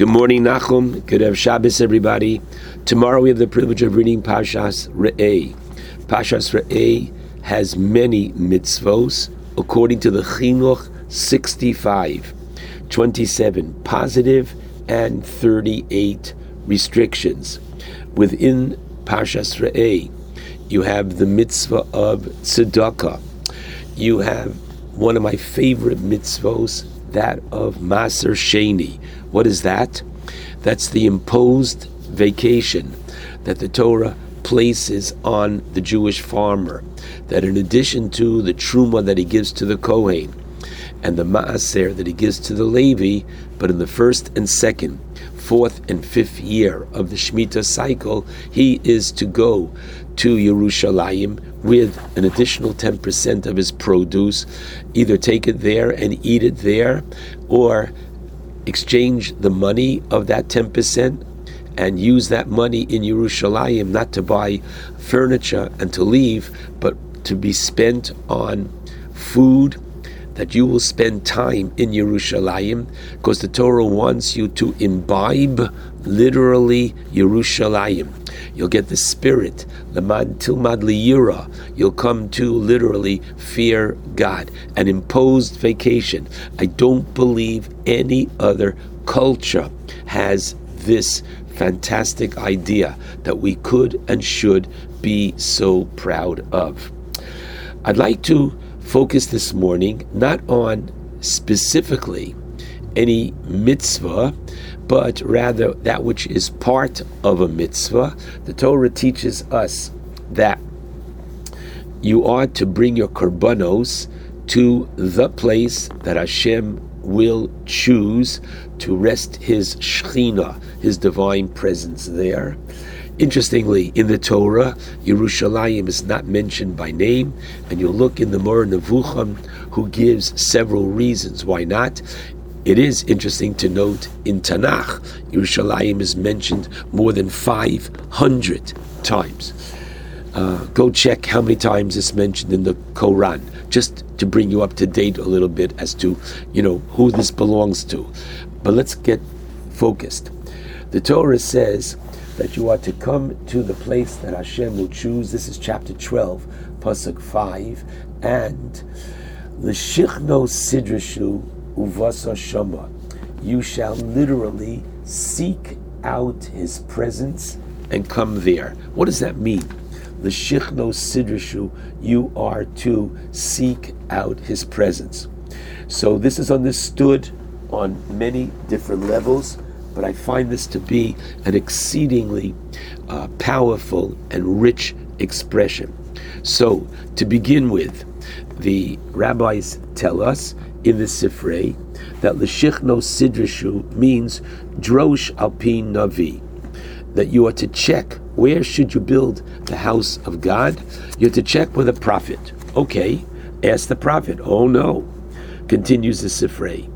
Good morning, Nachum. Good have Shabbos, everybody. Tomorrow we have the privilege of reading Pashas Re'eh. Pashas Re'eh has many mitzvos according to the Chinuch 65, 27 positive and 38 restrictions. Within Pashas Re'eh, you have the mitzvah of tzedakah. You have one of my favorite mitzvos, that of Maaser Sheni. What is that? That's the imposed vacation that the Torah places on the Jewish farmer. That in addition to the truma that he gives to the Kohen and the maaser that he gives to the Levi, but in the first and second, fourth and fifth year of the Shemitah cycle, he is to go to Yerushalayim with an additional 10% of his produce, either take it there and eat it there, or exchange the money of that 10% and use that money in Yerushalayim not to buy furniture and to leave, but to be spent on food that you will spend time in Yerushalayim because the Torah wants you to imbibe literally Yerushalayim. You'll get the spirit, lamad tilmad liyira. You'll come to literally fear God. An imposed vacation. I don't believe any other culture has this fantastic idea that we could and should be so proud of. I'd like to focus this morning not on specifically any mitzvah, but rather that which is part of a mitzvah. The Torah teaches us that you are to bring your korbanos to the place that Hashem will choose to rest His Shechina, His divine presence there. Interestingly, in the Torah, Yerushalayim is not mentioned by name, and you'll look in the Moreh Nevuchim, who gives several reasons why not. It is interesting to note in Tanakh, Yerushalayim is mentioned more than 500 times. Uh, go check how many times it's mentioned in the Quran, just to bring you up to date a little bit as to, you know, who this belongs to. But let's get focused. The Torah says that you are to come to the place that Hashem will choose. This is chapter 12, Pasuk 5. And L'shichno sidrashu uvasa shama. You shall literally seek out his presence and come there. What does that mean? The L'shichno sidrashu, you are to seek out his presence. So this is understood on many different levels but I find this to be an exceedingly uh, powerful and rich expression. So, to begin with, the rabbis tell us in the Sifrei that L'shichno Sidrashu means Drosh Alpin Navi, that you are to check where should you build the house of God. You have to check with a prophet. Okay, ask the prophet. Oh no, continues the Sifrei.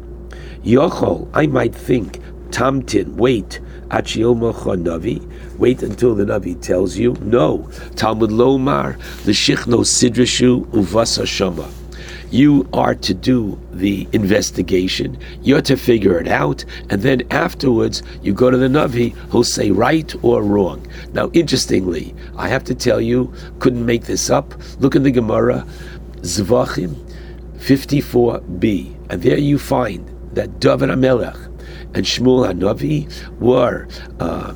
Yochol, I might think Tamtin, wait. Navi, wait until the Navi tells you. No. Talmud Lomar, the Shichno Sidrashu Uvasa Shama. You are to do the investigation. You're to figure it out, and then afterwards you go to the Navi who'll say right or wrong. Now, interestingly, I have to tell you, couldn't make this up. Look in the Gemara, Zvachim 54b, and there you find that David HaMelech and Shmuel Hanavi were uh,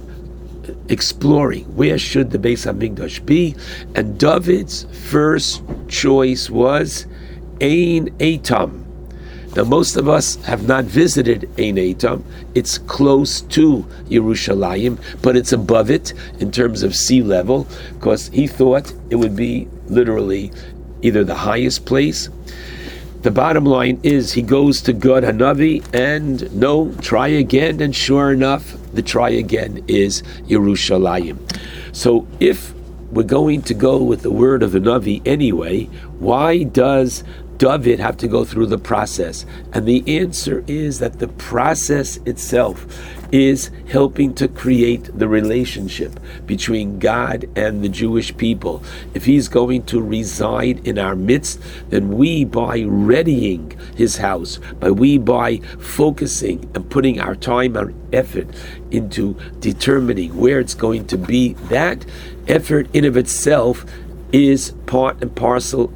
exploring where should the Beis Hamikdash be, and David's first choice was Ein Etam. Now, most of us have not visited Ein Etam. It's close to Yerushalayim, but it's above it in terms of sea level, because he thought it would be literally either the highest place the bottom line is he goes to Gad Hanavi and no, try again, and sure enough, the try again is Yerushalayim. So if we're going to go with the word of the Navi anyway, why does David have to go through the process? And the answer is that the process itself is helping to create the relationship between God and the Jewish people. If He's going to reside in our midst, then we, by readying His house, by we by focusing and putting our time and effort into determining where it's going to be, that effort in of itself is part and parcel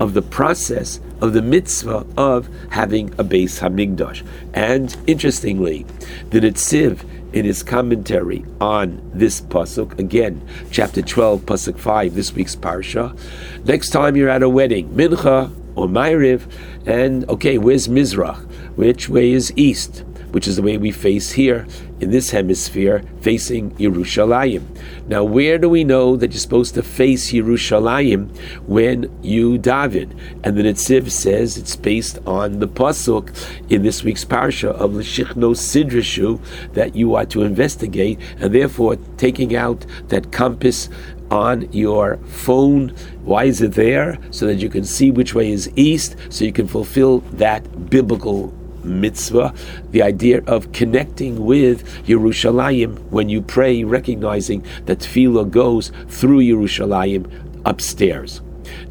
of the process of the mitzvah of having a Beis Hamikdash. And interestingly, the Netziv in his commentary on this pasuk, again, chapter 12, pasuk 5, this week's parsha. Next time you're at a wedding, mincha or ma'ariv, and okay, where's Mizrach? Which way is east? Which is the way we face here in this hemisphere facing Yerushalayim. Now, where do we know that you're supposed to face Yerushalayim when you daven? And the Netziv says it's based on the pasuk in this week's parsha of L'shichno Sidrashu that you are to investigate, and therefore taking out that compass on your phone. Why is it there? So that you can see which way is east, so you can fulfill that biblical mitzvah, the idea of connecting with Yerushalayim when you pray, recognizing that tefillah goes through Yerushalayim upstairs.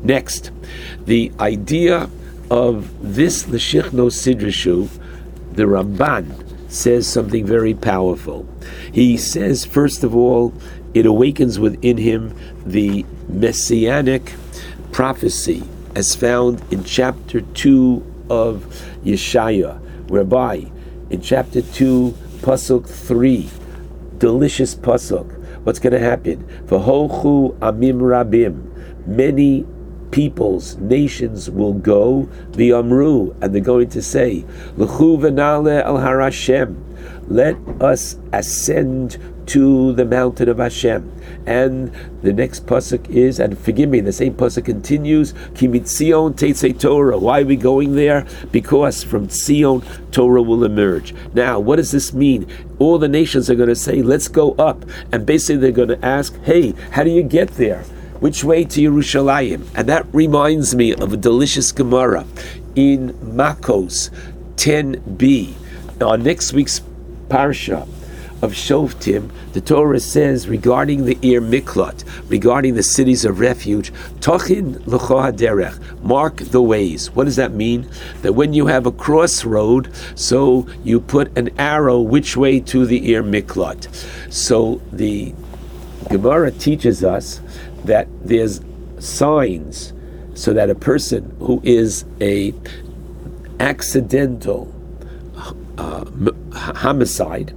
Next, the idea of this L'shichno Sidrashu, the Ramban says something very powerful. He says, first of all, it awakens within him the messianic prophecy as found in chapter 2 of Yeshaya, whereby in chapter 2, Pasuk 3, delicious Pasuk, what's going to happen? V'hochu amim rabim, many peoples, nations will go, the Amru, and they're going to say, L'chu v'nale al harashem, let us ascend to the mountain of Hashem. And the next pasuk is, and forgive me, the same pasuk continues, Kimitzion Teitze Torah. Why are we going there? Because from Zion, Torah will emerge. Now, what does this mean? All the nations are going to say, let's go up. And basically they're going to ask, hey, how do you get there? Which way to Yerushalayim? And that reminds me of a delicious Gemara in Makos 10b. On next week's parsha, of Shoftim, the Torah says regarding the Ir Miklat, regarding the cities of refuge, Tochin Derech, mark the ways. What does that mean? That when you have a crossroad, so you put an arrow which way to the Ir Miklat. So the Gemara teaches us that there's signs so that a person who is a accidental uh, homicide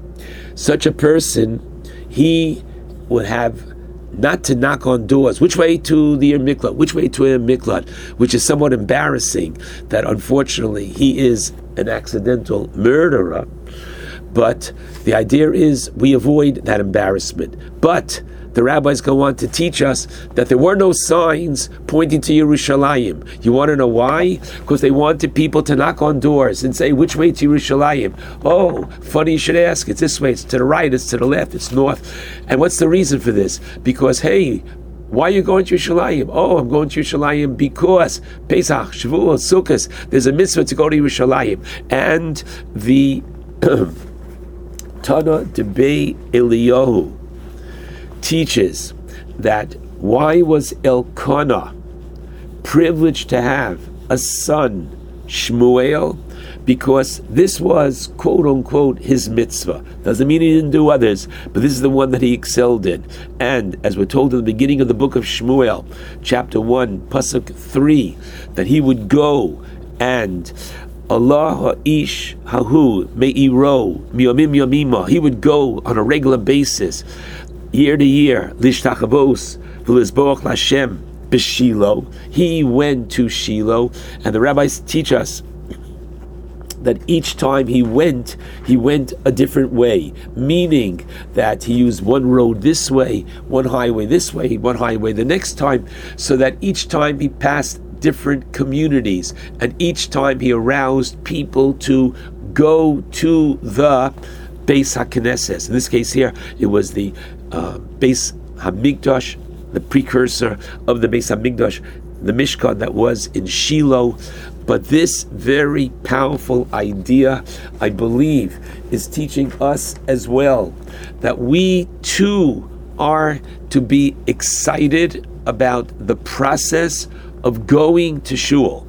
such a person, he would have not to knock on doors. Which way to the Miklat? Which way to a Miklat? Which is somewhat embarrassing that unfortunately he is an accidental murderer. But the idea is we avoid that embarrassment. But the rabbis go on to teach us that there were no signs pointing to Yerushalayim. You want to know why? Because they wanted people to knock on doors and say, which way to Yerushalayim? Oh, funny you should ask. It's this way, it's to the right, it's to the left, it's north. And what's the reason for this? Because, hey, why are you going to Yerushalayim? Oh, I'm going to Yerushalayim because Pesach, Shavuot, Sukkot, there's a mitzvah to go to Yerushalayim. And the Tana Debei Eliyahu teaches that why was Elkanah privileged to have a son, Shmuel? Because this was quote unquote his mitzvah. Doesn't mean he didn't do others, but this is the one that he excelled in. And as we're told in the beginning of the book of Shmuel, chapter 1, Pasuk 3, that he would go and Allah ish hahu me'iro miyomim yomima. Ah, he would go on a regular basis year to year, lishtachavos v'lizboach Lashem b'Shilo. He went to Shiloh, and the rabbis teach us that each time he went, he went a different way, meaning that he used one road this way, one highway this way, one highway the next time, so that each time he passed different communities, and each time he aroused people to go to the Beis HaKnesses. In this case here, it was the uh, Beis Hamikdash, the precursor of the Beis Hamikdash the Mishkan that was in Shiloh. But this very powerful idea, I believe, is teaching us as well that we too are to be excited about the process of going to shul.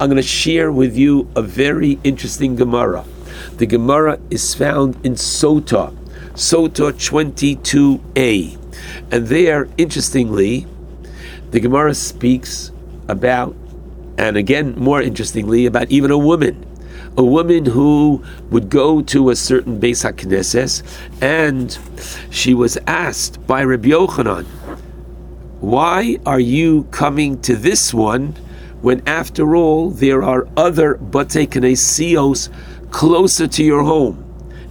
I'm going to share with you a very interesting Gemara. The Gemara is found in Sota, Sota 22a. And there, interestingly, the Gemara speaks about, and again, more interestingly, about even a woman. A woman who would go to a certain Beis HaKnesses, and she was asked by Rabbi Yochanan, why are you coming to this one when, after all, there are other Bate Knesios closer to your home?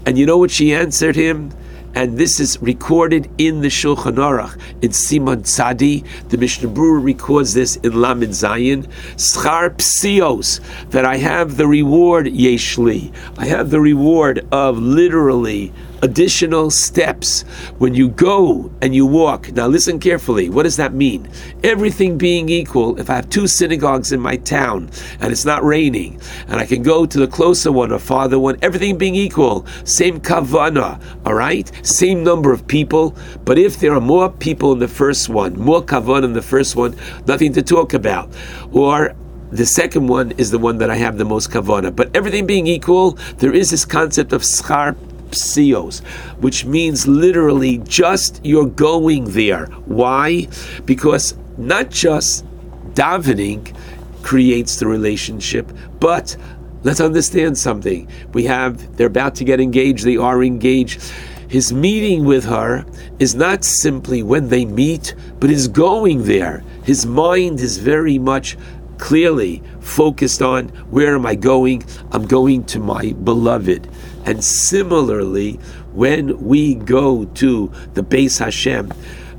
And you know what she answered him? and this is recorded in the Shulchan Aruch in Siman Tzadi. The Mishnah Berurah records this in Lamed Zayin. Schar psios that I have the reward yeshli. I have the reward of literally additional steps when you go and you walk. Now, listen carefully. What does that mean? Everything being equal, if I have two synagogues in my town and it's not raining, and I can go to the closer one or farther one, everything being equal, same kavana, all right? Same number of people. But if there are more people in the first one, more kavana in the first one, nothing to talk about. Or the second one is the one that I have the most kavana. But everything being equal, there is this concept of schar psios, which means literally just you're going there. Why? Because not just davening creates the relationship, but let's understand something. We have, they're about to get engaged, they are engaged. His meeting with her is not simply when they meet, but is going there. His mind is very much clearly focused on where am I going? I'm going to my beloved. And similarly, when we go to the Beis Hashem,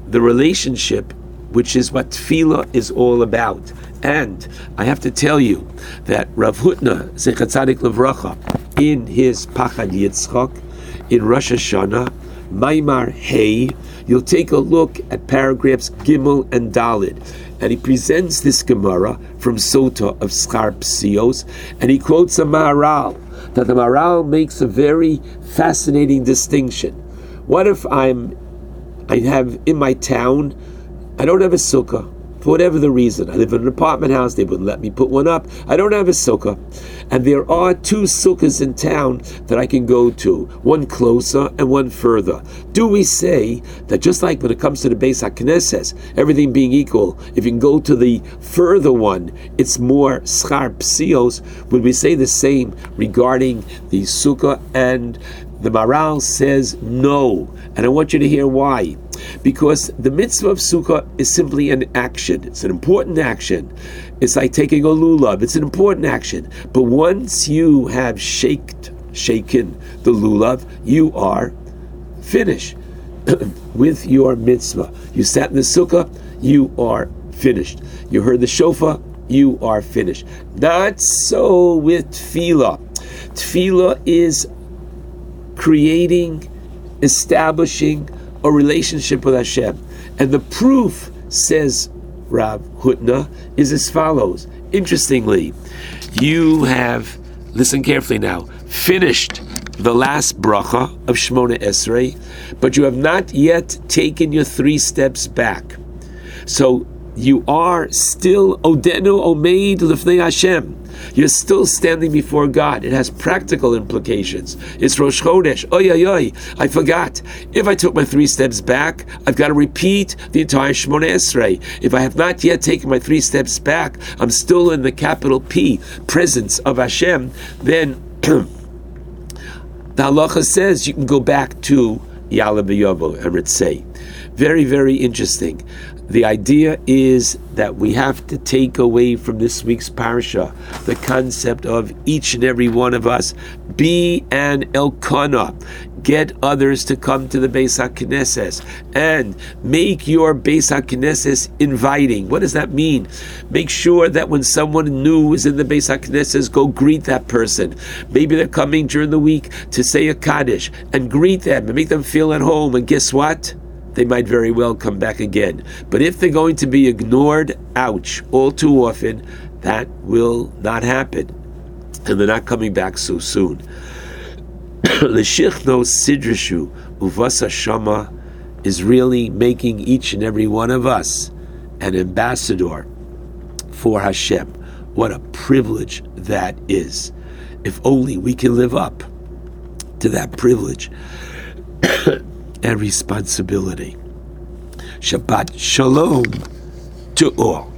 the relationship, which is what tefillah is all about. And I have to tell you that Rav Hutner, Zechatzadik Levracha, in his Pachad Yitzchak, in Rosh Hashanah, Maimar Hey, you'll take a look at paragraphs Gimel and Dalid and he presents this Gemara from Sota of Schar Psios, and he quotes a Maharal, that the Maharal makes a very fascinating distinction. What if I'm, I have in my town, I don't have a sukkah, for whatever the reason. I live in an apartment house, they wouldn't let me put one up. I don't have a sukkah. And there are two sukkahs in town that I can go to, one closer and one further. Do we say that just like when it comes to the Beis HaKnesses, everything being equal, if you can go to the further one, it's more schar psios, would we say the same regarding the sukkah and the Maharal says no, and I want you to hear why. Because the mitzvah of sukkah is simply an action. It's an important action. It's like taking a lulav. It's an important action. But once you have shaked, shaken the lulav, you are finished with your mitzvah. You sat in the sukkah, you are finished. You heard the shofar, you are finished. Not so with tefillah. Tefillah is creating, establishing a relationship with Hashem. And the proof, says Rav Hutner, is as follows. Interestingly, you have, listen carefully now, finished the last bracha of Shemona Esrei, but you have not yet taken your three steps back. So you are still Odenu Omeid Lifnei Hashem. You're still standing before God. It has practical implications. It's Rosh Chodesh. Oy, oy, oy. I forgot. If I took my three steps back, I've got to repeat the entire Shemona Esrei. If I have not yet taken my three steps back, I'm still in the capital P, presence of Hashem, then the halacha says you can go back to Yaleh B'Yovo and Ritzei. Very, very interesting. The idea is that we have to take away from this week's parsha the concept of each and every one of us be an Elkanah. Get others to come to the Beis HaKnesses and make your Beis HaKnesses inviting. What does that mean? Make sure that when someone new is in the Beis HaKnesses, go greet that person. Maybe they're coming during the week to say a Kaddish and greet them and make them feel at home. And guess what? They might very well come back again. But if they're going to be ignored, ouch, all too often, that will not happen. And they're not coming back so soon. L'shichno sidrashu uvasa shama is really making each and every one of us an ambassador for Hashem. What a privilege that is. If only we can live up to that privilege and responsibility. Shabbat Shalom to all.